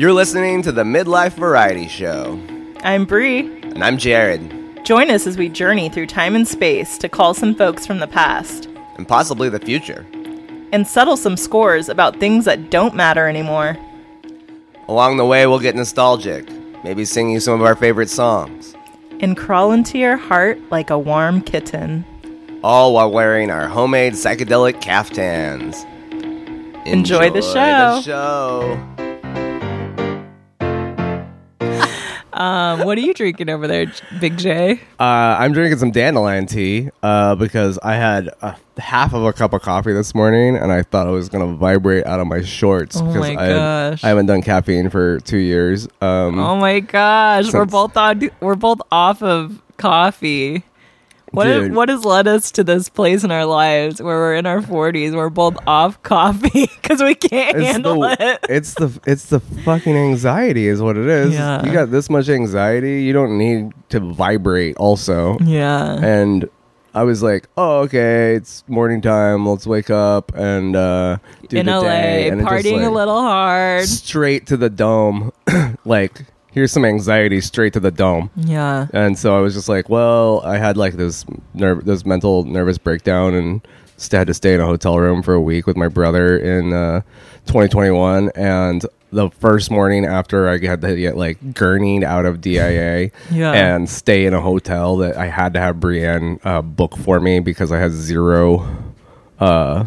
You're listening to the Midlife Variety Show, I'm Bri. and I'm Jared, Join us as we journey through time and space to call some folks from the past and possibly the future. and settle some scores about things that don't matter anymore. Along the way, we'll get nostalgic, maybe sing you some of our favorite songs, And crawl into your heart like a warm kitten. all while wearing our homemade psychedelic caftans. Enjoy the show. the show. Um, what are you drinking over there, Big J? Uh, I'm drinking some dandelion tea uh, because I had uh, half of a cup of coffee this morning, and I thought it was gonna vibrate out of my shorts Oh because my I. I haven't done caffeine for two years. Um, Oh my gosh, we're both on. We're both off of coffee. What Dude. what has led us to this place in our lives where we're in our forties? We're both off coffee because we can't it's handle the, it. It's the it's the fucking anxiety is what it is. Yeah. You got this much anxiety, you don't need to vibrate also. Yeah. And I was like, oh okay, it's morning time. Let's wake up and uh, do in the LA, day. And it just, partying a little hard. straight to the dome. like here's some anxiety straight to the dome. Yeah. And so I was just like, well, I had like this nerve, this mental nervous breakdown, and st- had to stay in a hotel room for a week with my brother in uh, 2021. And the first morning after I had to get like gurneyed out of DIA Yeah. and stay in a hotel that I had to have Brienne uh, book for me because I had zero uh,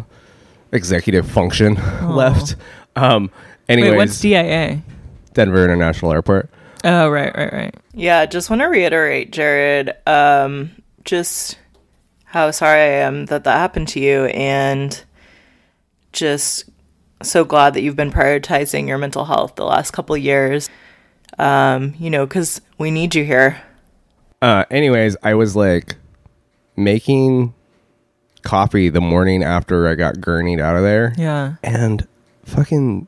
executive function left. Um, anyways, Wait, what's DIA? Denver International Airport. Oh, right, right, right. Yeah, just want to reiterate, Jared, um, just how sorry I am that that happened to you, and just so glad that you've been prioritizing your mental health the last couple of years. Um, you know, because we need you here. Uh, anyways, I was like making coffee the morning after I got gurneyed out of there, Yeah. and fucking,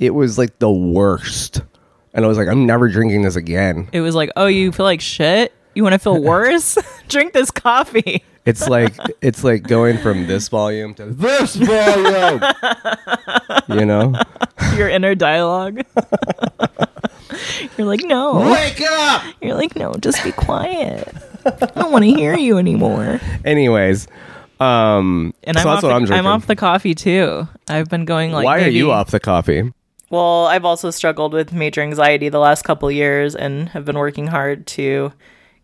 it was like the worst. And I was like, I'm never drinking this again. It was like, oh, you feel like shit? You want to feel worse? Drink this coffee. It's like it's like going from this volume to this volume. you know, Your inner dialogue. You're like, no. wake up. You're like, no, just be quiet. I don't want to hear you anymore. Anyways, um, And so I'm, that's off what the, I'm drinking. I'm off the coffee too. I've been going like. Why are you off the coffee? Well, I've also struggled with major anxiety the last couple years and have been working hard to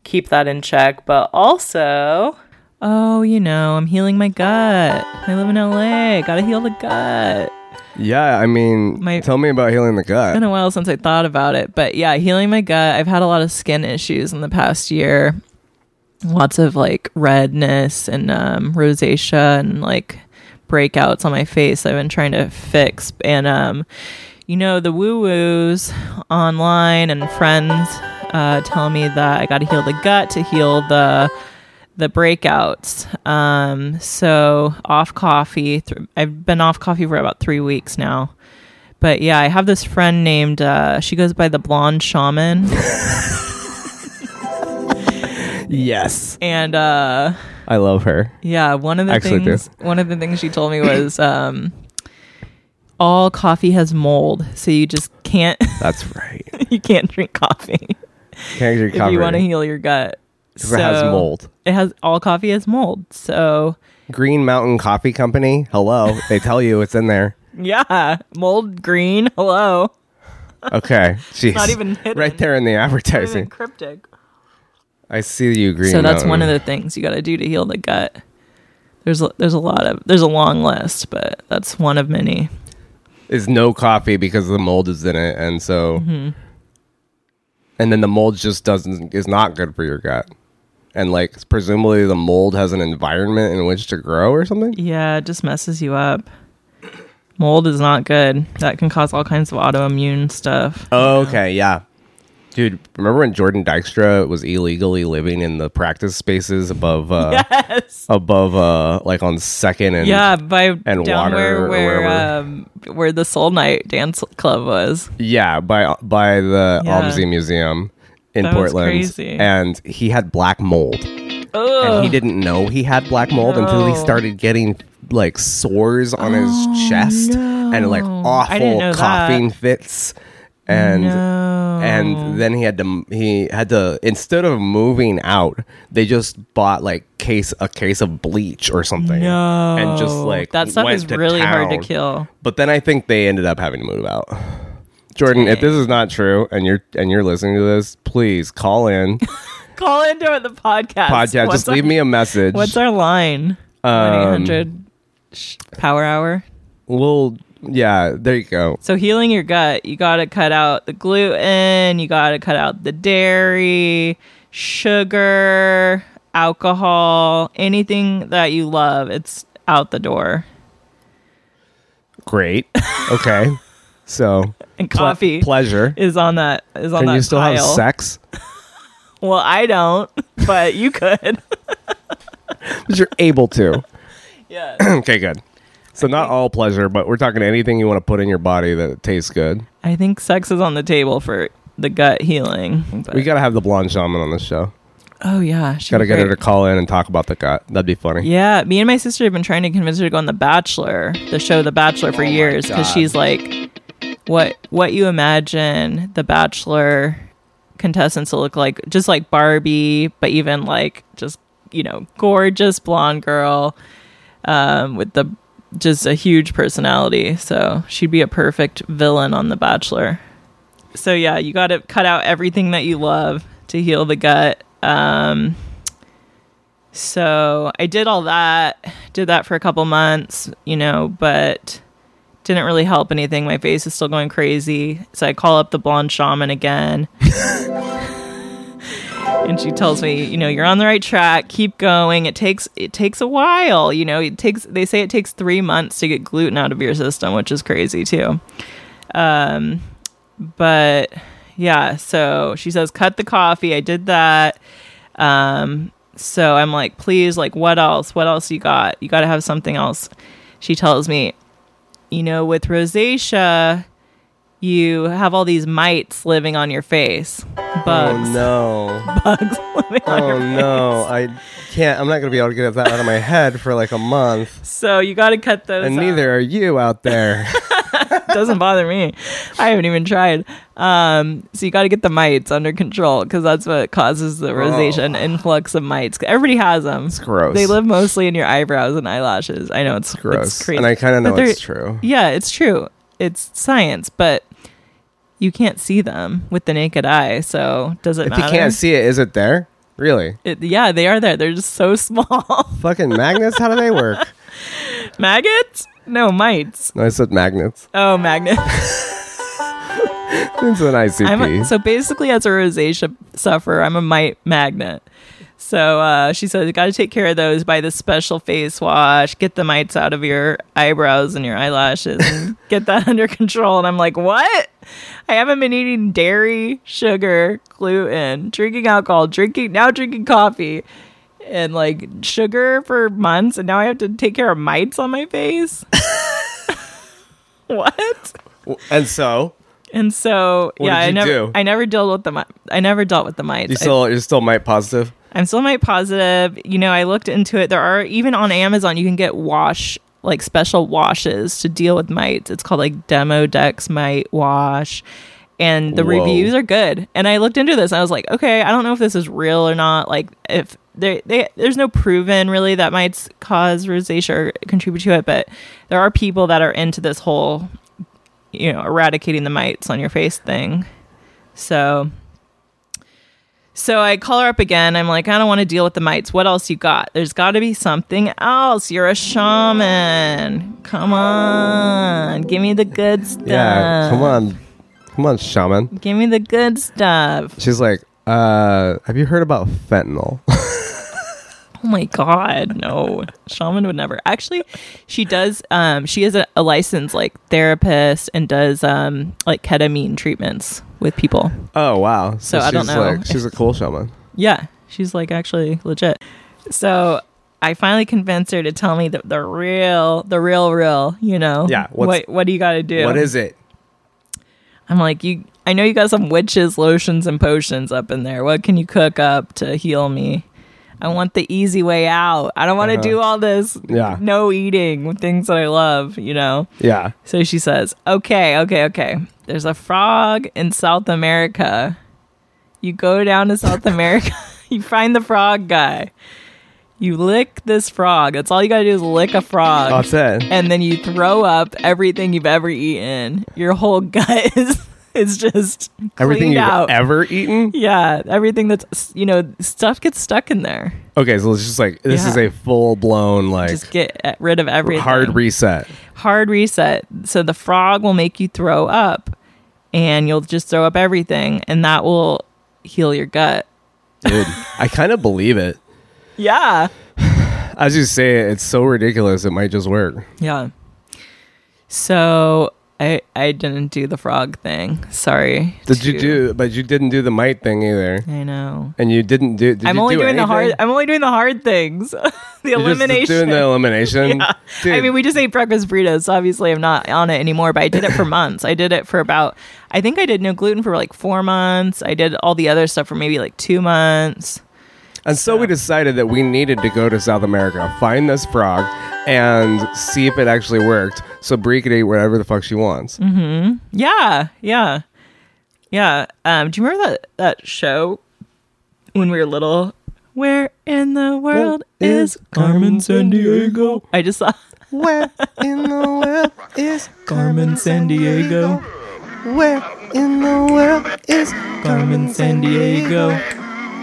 keep that in check. But also, oh, you know, I'm healing my gut. I live in LA. Gotta heal the gut. Yeah, I mean, My- tell me about healing the gut. It's been a while since I thought about it, but yeah, healing my gut. I've had a lot of skin issues in the past year. Lots of like redness and um, rosacea and like breakouts on my face. I've been trying to fix, and um, you know, the woo woos online and friends uh, tell me that I got to heal the gut to heal the the breakouts. Um, so off coffee. Th- I've been off coffee for about three weeks now. But yeah, I have this friend named. Uh, she goes by the blonde shaman, Yes, and uh, I love her. yeah, one of the Actually do. things one of the things she told me was um, all coffee has mold, so you just can't That's right. you can't drink coffee Can't drink if you want to heal your gut. if it has mold. It has all coffee has mold, so Green Mountain Coffee Company. Hello, they tell you it's in there. yeah, mold green. Hello, Okay, she's not even hidden. right there in the advertising. cryptic. I see you, Green. so that's one of the things you got to do to heal the gut. There's there's a lot of there's a long list, but that's one of many. Is no coffee because the mold is in it, and so, Mm-hmm. and then the mold just doesn't is not good for your gut, and like presumably the mold has an environment in which to grow or something. Yeah, it just messes you up. Mold is not good. That can cause all kinds of autoimmune stuff. Oh, okay, yeah. Dude, remember when Jordan Dykstra was illegally living in the practice spaces above, uh, Yes. above, uh, like on second and Yeah, by and down water where where um where the Soul Night dance club was. Yeah, by by the Yeah. OMSI Museum in That Portland, crazy. and he had black mold, and he didn't know he had black mold until he started getting like sores on his chest and like awful didn't that. coughing fits, and No. and then he had to he had to instead of moving out, they just bought like case a case of bleach or something, no. and just like that stuff is to really hard to kill. But then I think they ended up having to move out. Jordan, if this is not true and you're and you're listening to this, please call in Call into the podcast. podcast. What's Just leave me a message. What's our line? Um, One eight hundred power hour. We'll yeah, there you go. So healing your gut, you got to cut out the gluten, you got to cut out the dairy, sugar, alcohol, anything that you love, it's out the door. Great. Okay. So And ple- coffee pleasure. is on that is on Can that you still pile. have sex? Well, I don't, but you could. But you're able to. yeah. okay, good. So not all pleasure, but we're talking anything you want to put in your body that tastes good. I think sex is on the table for the gut healing. but- We gotta have the blonde shaman on the show. oh yeah, she'd Gotta be get her great. to call in and talk about the gut. That'd be funny. Yeah, me and my sister have been trying to convince her to go on The Bachelor, the show The Bachelor, for Oh years because God. she's like, what what you imagine The Bachelor contestants to look like, just like Barbie, but even like just you know gorgeous blonde girl um, with the just a huge personality. So she'd be a perfect villain on The Bachelor. So yeah, you got to cut out everything that you love to heal the gut. Um, so I did all that, did that for a couple months, you know, but didn't really help anything. My face is still going crazy. So I call up the blonde shaman again. and she tells me, you know, you're on the right track. Keep going. It takes it takes a while, you know. It takes they say it takes 3 months to get gluten out of your system, which is crazy too. Um but yeah, so she says cut the coffee. I did that. Um so I'm like, please, like, what else? What else you got? You got to have something else. She tells me, you know, with rosacea, you have all these mites living on your face, bugs, Oh no. bugs living on Oh your no. I can't I'm not gonna be able to get that out of my head for like a month. So you got to cut those. And out. neither are you out there. doesn't bother me. I haven't even tried. Um, so you got to get the mites under control because that's what causes the rosacea, an influx of mites. Everybody has them. Oh. It's gross. They live mostly in your eyebrows and eyelashes. I know it's gross. It's crazy. And I kinda know they're- it's true. Yeah, it's true. It's science, but you can't see them with the naked eye. So does it If matter? you can't see it, is it there? Really? it, yeah, they are there. They're just so small. Fucking magnets? How do they work? Maggots? No, mites. No, I said magnets. Oh, magnets. It's an ICP. I'm a, so basically, as a rosacea sufferer, I'm a mite magnet. So uh, she said, you got to take care of those. Buy this special face wash. Get the mites out of your eyebrows and your eyelashes, and get that under control. And I'm like, what? I haven't been eating dairy, sugar, gluten, drinking alcohol, drinking now drinking coffee, and like sugar for months, and now I have to take care of mites on my face. what? and so And so, What yeah, I never, do? I never dealt with the, I never dealt with the mites. you I- still you're still mite positive. I'm still mite positive. You know, I looked into it. There are even on Amazon, you can get wash like special washes to deal with mites. It's called like Demo Demodex mite wash. And the Whoa. reviews are good. And I looked into this and I was like, okay, I don't know if this is real or not. Like if they, they there's no proven really that mites cause rosacea or contribute to it, but there are people that are into this whole you know, eradicating the mites on your face thing. So so I call her up again. I'm like, I don't want to deal with the mites. What else you got? There's got to be something else. You're a shaman. Come on. Give me the good stuff. Yeah, come on, come on, shaman. Give me the good stuff. She's like, uh, have you heard about fentanyl? Oh my god, no. Shaman would never. Actually, she does um she is a, a licensed like therapist and does um like ketamine treatments with people. oh wow. So I don't know Like, if- she's a cool shaman. Yeah, she's like actually legit. So I finally convinced her to tell me the, the real, the real, real. You know, Yeah, What what do you got to do? What is it? I'm like you. I know you got some witches, lotions, and potions up in there. What can you cook up to heal me? I want the easy way out. I don't want to Uh-huh. do all this Yeah. no eating with things that I love. You know. Yeah. So she says, "Okay, okay, okay. there's a frog in South America. You go down to South America, you find the frog guy. You lick this frog. That's all you gotta do is lick a frog. That's it. and then you throw up everything you've ever eaten. Your whole gut is is just Everything you've out. ever eaten. yeah, everything that's you know stuff gets stuck in there. Okay, so it's just like this Yeah. is a full blown like Just get uh, rid of everything. hard reset. hard reset. So the frog will make you throw up, and you'll just throw up everything, and that will heal your gut. Dude, I kind of believe it. Yeah, As you say it's so ridiculous it might just work. yeah. So I I didn't do the frog thing. Sorry. Did you do? But you didn't do the mite thing either, I know. and you didn't do. Did I'm you only do doing the hard. I'm only doing the hard things. the You're just elimination. doing the elimination. yeah. Dude, I mean, we just ate breakfast burritos, so obviously I'm not on it anymore. But I did it for months. I did it for about. I think I did no gluten for like four months. I did all the other stuff for maybe like two months. And so we decided that we needed to go to South America, find this frog, and see if it actually worked. So Bri could eat whatever the fuck she wants. Yeah, yeah, yeah. Um, do you remember that that show when we were little? Where in the world is Carmen Sandiego? I just saw Where in the world is Carmen Sandiego. Where in the world is Carmen Sandiego.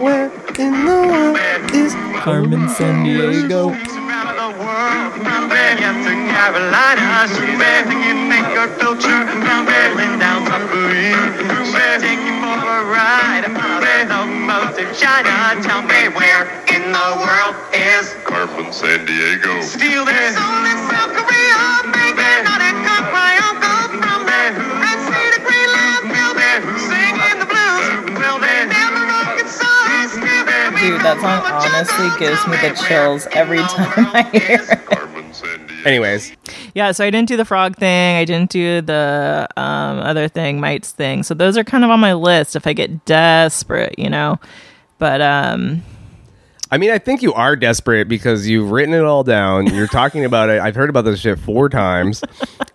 Where in the world is Carmen Sandiego. around the world. From there, yes, to Carolina. She's there to get make her filter. And down submarine. From there, take you for a ride. From there, the most in China. Tell me where in the world is Carmen Sandiego. Steal their soul in South Korea. Dude, that song honestly gives me the chills every time I hear it. Carmen Sandiego. Anyways, Yeah, so I didn't do the frog thing. I didn't do the um, other thing, mites thing. So those are kind of on my list if I get desperate, you know. But um, I mean, I think you are desperate because you've written it all down. You're talking about it. I've heard about this shit four times,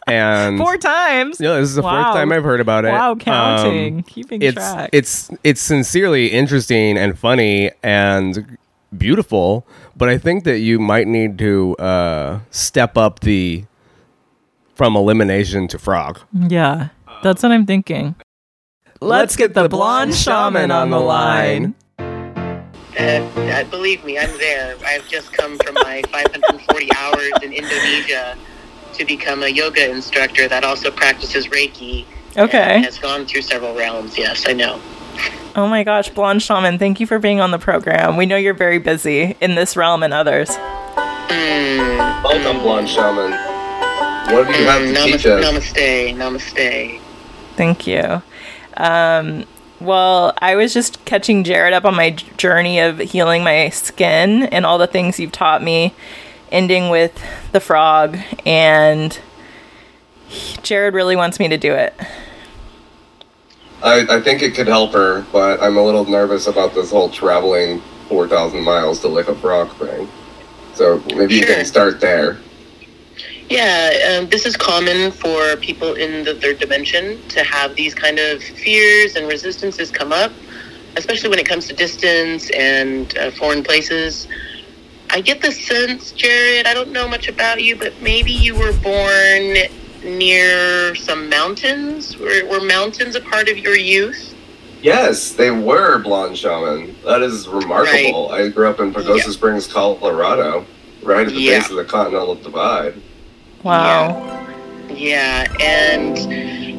and four times. Yeah, this is the Wow. fourth time I've heard about it. Wow, Um, counting, keeping it's track. it's it's sincerely interesting and funny and beautiful, but I think that you might need to uh, step up the from elimination to frog. yeah, that's what I'm thinking. Let's get the blonde shaman on the line. Uh, uh, believe me, I'm there. I've just come from my 540 hours in Indonesia to become a yoga instructor that also practices Reiki. Okay. And has gone through several realms. Yes, I know. Oh my gosh, blonde shaman, thank you for being on the program. We know you're very busy in this realm and others. Mm, Welcome, blonde shaman. What do you have mm, to namas- teach us? namaste. Namaste. Thank you. Um, well, I was just catching Jared up on my journey of healing my skin and all the things you've taught me, ending with the frog. And Jared really wants me to do it. I, I think it could help her, but I'm a little nervous about this whole traveling 4,000 miles to lick a frog thing. So maybe you can start there. Yeah, um, this is common for people in the third dimension to have these kind of fears and resistances come up, especially when it comes to distance and uh, foreign places. I get the sense, Jared, I don't know much about you, but maybe you were born near some mountains. Were, were mountains a part of your youth? Yes, they were blonde shaman. That is remarkable. I grew up in Pagosa Yeah. Springs, Colorado, right at the Yeah. base of the Continental Divide. Wow. Yeah, and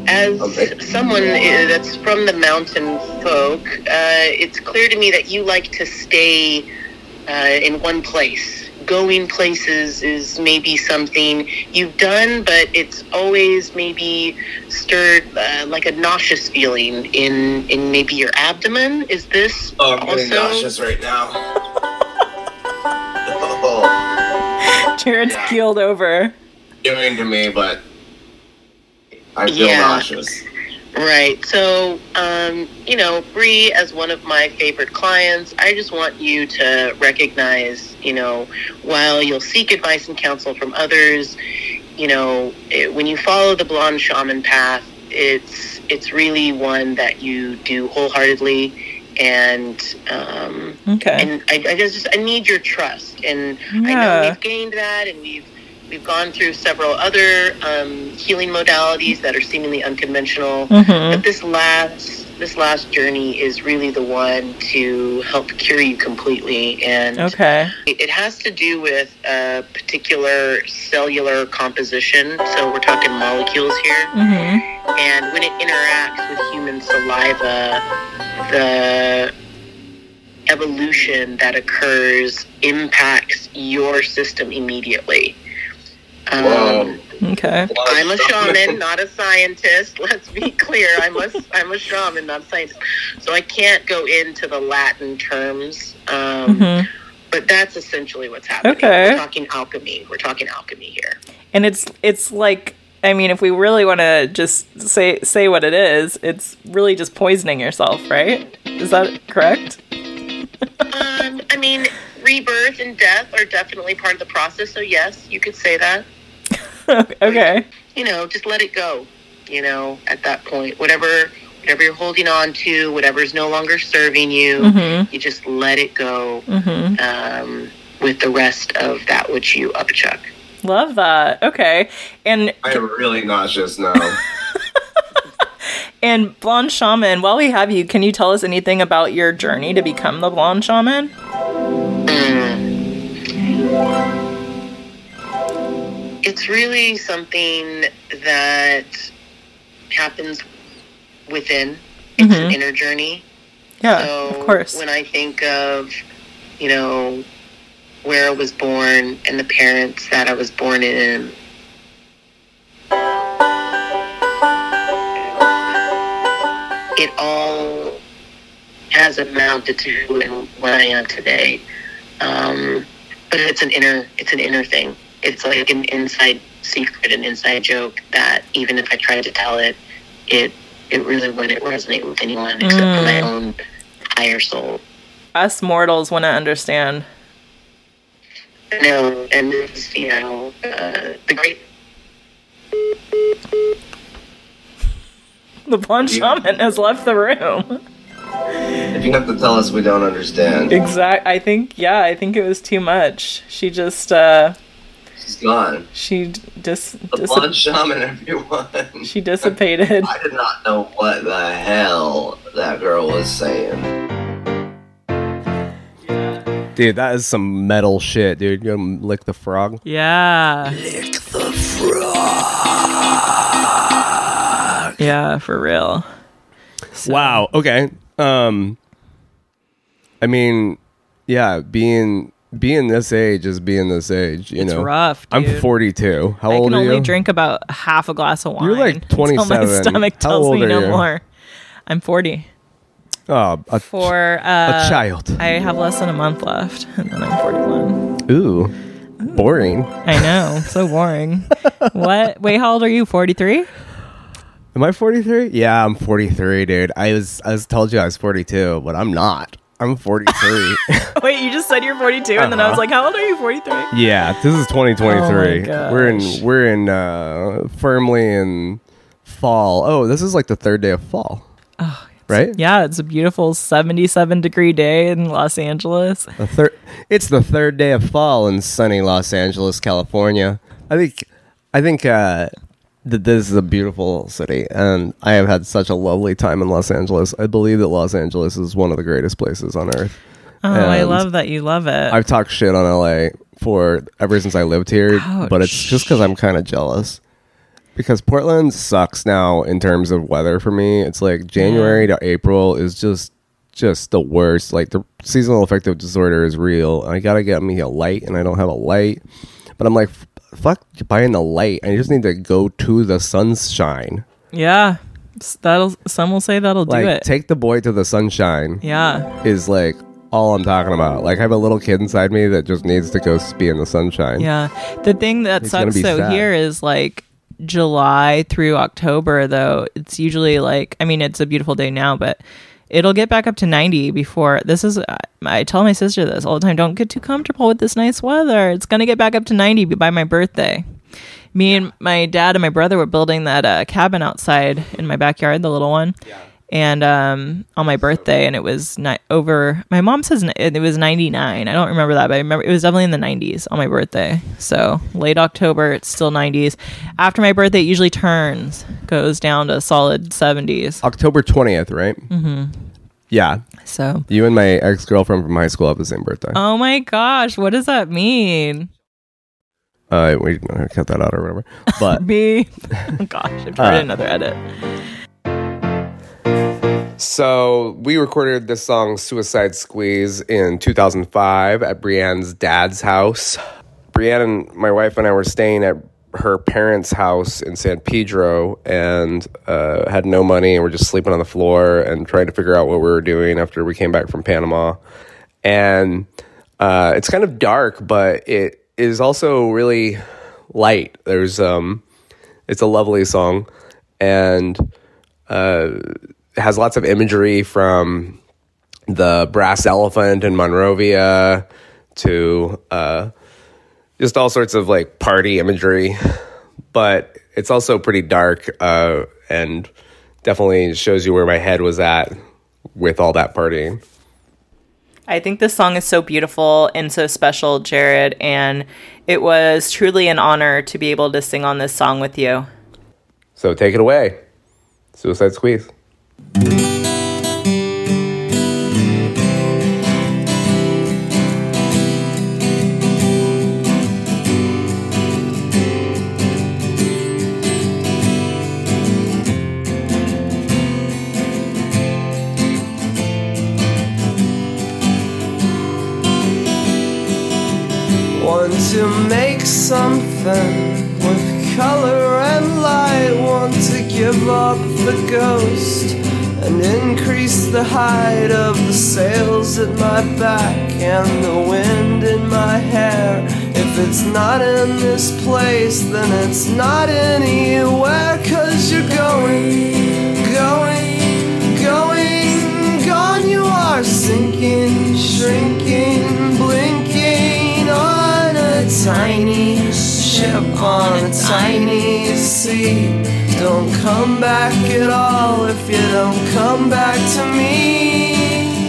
as Okay. someone uh, that's from the mountain folk, uh, it's clear to me that you like to stay uh, in one place. Going places is maybe something you've done, but it's always maybe stirred uh, like a nauseous feeling in in maybe your abdomen. Is this Oh, I'm getting also? nauseous right now. oh, Jared's keeled over. Doing to me, but I feel Yeah. nauseous. Right. So, um, you know, Bri, as one of my favorite clients, I just want you to recognize, you know, while you'll seek advice and counsel from others, you know, it, when you follow the blonde shaman path, it's it's really one that you do wholeheartedly, and um, Okay. and I, I just I need your trust, and I know Yeah. we've gained that, and we've we've gone through several other um, healing modalities that are seemingly unconventional. Mhm. But this last this last journey is really the one to help cure you completely, and Okay. it has to do with a particular cellular composition. So we're talking molecules here. Mhm. And when it interacts with human saliva, the evolution that occurs impacts your system immediately. Um, Wow. Okay. I'm a shaman, not a scientist. Let's be clear. I'm a, I'm a shaman, not a scientist. So I can't go into the Latin terms. Um, Mhm. But that's essentially what's happening. Okay. We're talking alchemy. We're talking alchemy here. And it's it's like I mean, if we really want to just say say what it is, it's really just poisoning yourself, right? Is that correct? Um, I mean, rebirth and death are definitely part of the process. So yes, you could say that. okay. You know, just let it go. You know, at that point, whatever whatever you're holding on to, whatever is no longer serving you, Mhm. you just let it go Mhm. um, with the rest of that which you upchuck. Love that. Okay. And I am really nauseous now. and blonde shaman, while we have you, can you tell us anything about your journey to become the blonde shaman? It's really something that happens within. It's an Mhm. inner journey. Yeah, so of course. when I think of, you know, where I was born and the parents that I was born in, it all has amounted to and what I am today. Um, but it's an inner, it's an inner thing. It's like an inside secret, an inside joke that even if I tried to tell it, it it really wouldn't resonate with anyone except for my Mm. own higher soul. Us mortals want to understand. No, and this, you know, uh, the great The blonde Yeah. shaman has left the room. if you have to tell us we don't understand, Exact. I think. Yeah, I think it was too much. She just. uh she's gone. She dis. The dis- blonde shaman, everyone. she dissipated. I did not know what the hell that girl was saying. Dude, that is some metal shit, dude. You gonna lick the frog? Yeah. Lick the frog. Yeah, for real. So- Wow. Okay. Um. I mean, yeah, being being this age is being this age. You It's know, rough, I'm 42. How I old are you? I can only drink about half a glass of wine. You're like until My 27. stomach How tells old me are no you? more. I'm 40. Oh, a, For uh, a child. I have less than a month left, and then I'm 41. Ooh, boring. I know, so boring. what? Wait, how old are you? 43? Am I 43? Yeah, I'm 43, dude. I was I was told you I was 42, but I'm not. I'm 43. Wait, you just said you're 42, and then I was Uh-huh. like, how old are you? 43? yeah, this is 2023. Oh my we're in we're in uh firmly in fall. Oh, this is like the third day of fall. Oh, right? Yeah, it's a beautiful 77 degree day in Los Angeles. The third It's the third day of fall in sunny Los Angeles, California. I think I think uh that this is a beautiful city and I have had such a lovely time in Los Angeles. I believe that Los Angeles is one of the greatest places on earth. Oh, I love that you love it. I've talked shit on LA for ever since I lived here, but it's just because I'm kind of jealous. Because Portland sucks now in terms of weather for me. It's like January to April is just just the worst. Like the seasonal affective disorder is real. I gotta get me a light, and I don't have a light. But I'm like, fuck buying the light. I just need to go to the sunshine. yeah, that'll. Some will say that'll Like do it. take the boy to the sunshine. yeah, Is like all I'm talking about. Like I have a little kid inside me that just needs to go be in the sunshine. yeah. The thing that It's sucks though sad. here is like July through October. Though it's usually like, I mean, it's a beautiful day now, but it'll get back up to 90 before this is I- tell my sister this all the time don't get too comfortable with this nice weather. It's going to get back up to 90 by my birthday. Me and my dad and my brother were building that uh, cabin outside in my backyard, the little one. And um, on my birthday, and it was ni- over. My mom says n- it was ninety nine. I don't remember that, but I remember it was definitely in the nineties on my birthday. So late October, it's still nineties. After my birthday, it usually turns, goes down to solid seventies. October 20th, right? Mm-hmm. Yeah. So, You and my ex girlfriend from high school have the same birthday. oh my gosh, what does that mean? Uh, we cut that out or whatever. But Me, oh gosh, I've tried Uh. another edit. So we recorded this song Suicide Squeeze in 2005 at Brienne's dad's house. Brienne and my wife and I were staying at her parents' house in San Pedro and uh, had no money and were just sleeping on the floor and trying to figure out what we were doing after we came back from Panama. And uh, it's kind of dark, but it is also really light. There's um, it's a lovely song, and uh, has lots of imagery from the brass elephant in Monrovia to uh, just all sorts of like party imagery. But it's also pretty dark uh, and definitely shows you where my head was at with all that partying. I think this song is so beautiful and so special, Jared, and it was truly an honor to be able to sing on this song with you. So take it away. Suicide Squeeze. Want the height of the sails at my back and the wind in my hair. If it's not in this place, then it's not anywhere. Cause you're going, going, going, gone. You are sinking, shrinking, blinking on a tiny ship on a tiny sea. Don't come back at all if you don't come back to me.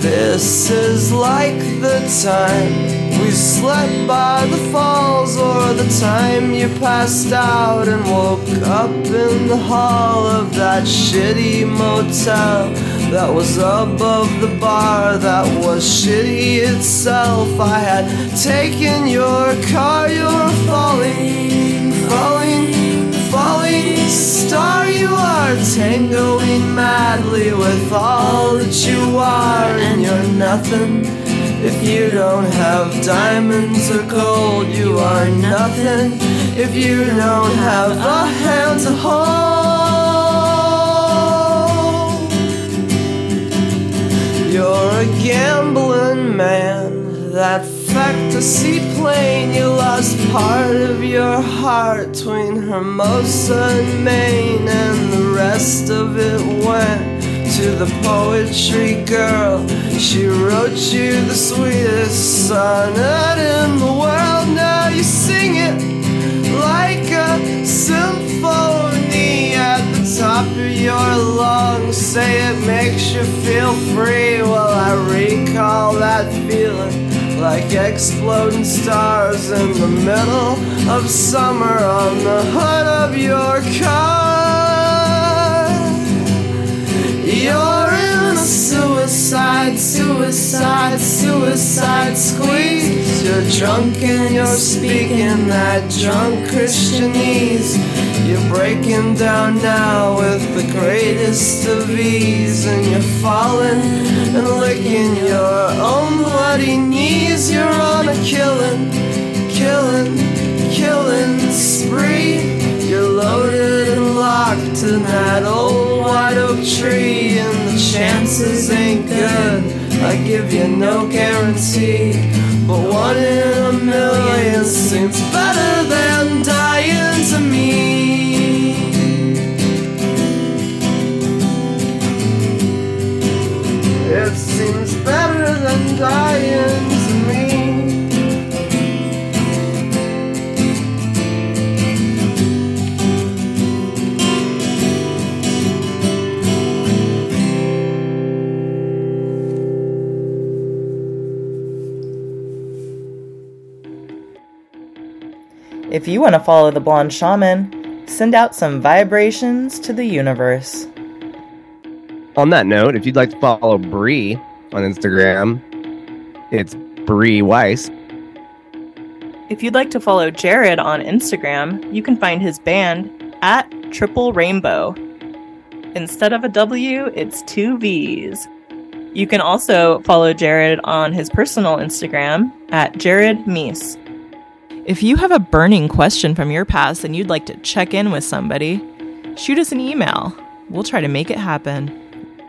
This is like the time we slept by the falls, or the time you passed out and woke up in the hall of that shitty motel that was above the bar that was shitty itself. I had taken your car, you were falling, falling, falling star. You are tangoing madly with all that you are, and you're nothing. If you don't have diamonds or gold, you are nothing. If you don't have a hand to hold, you're a gambling man. That fantasy plane, you lost part of your heart between Hermosa and Maine, and the rest of it went to the poetry girl. She wrote you the sweetest sonnet in the world. Now you sing it Say it makes you feel free. Well, I recall that feeling like exploding stars in the middle of summer on the hood of your car. You're in a suicide, suicide, suicide squeeze. You're drunk and you're speaking that drunk Christianese. You're breaking down now with the greatest of ease, and you're falling and licking your own bloody knees. You're on a killing, killing, killing spree. You're loaded and locked in that old white oak tree, and the chances ain't good. I give you no guarantee, but one in a million seems better than dying than dying to me. If you want to follow the blonde shaman, send out some vibrations to the universe. On that note, if you'd like to follow Bri on Instagram, it's Bri Weis. If you'd like to follow Jared on Instagram, you can find his band at Triple Rainbow. Instead of a W, it's two V's. You can also follow Jared on his personal Instagram at Jared Mees. If you have a burning question from your past and you'd like to check in with somebody, shoot us an email. We'll try to make it happen.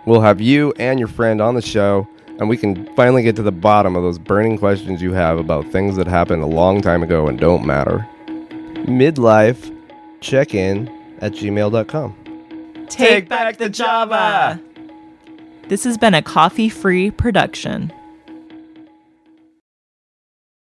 We'll have you and your friend on the show, and we can finally get to the bottom of those burning questions you have about things that happened a long time ago and don't matter. Midlife check in at gmail.com. Take back the Java! This has been a coffee free production.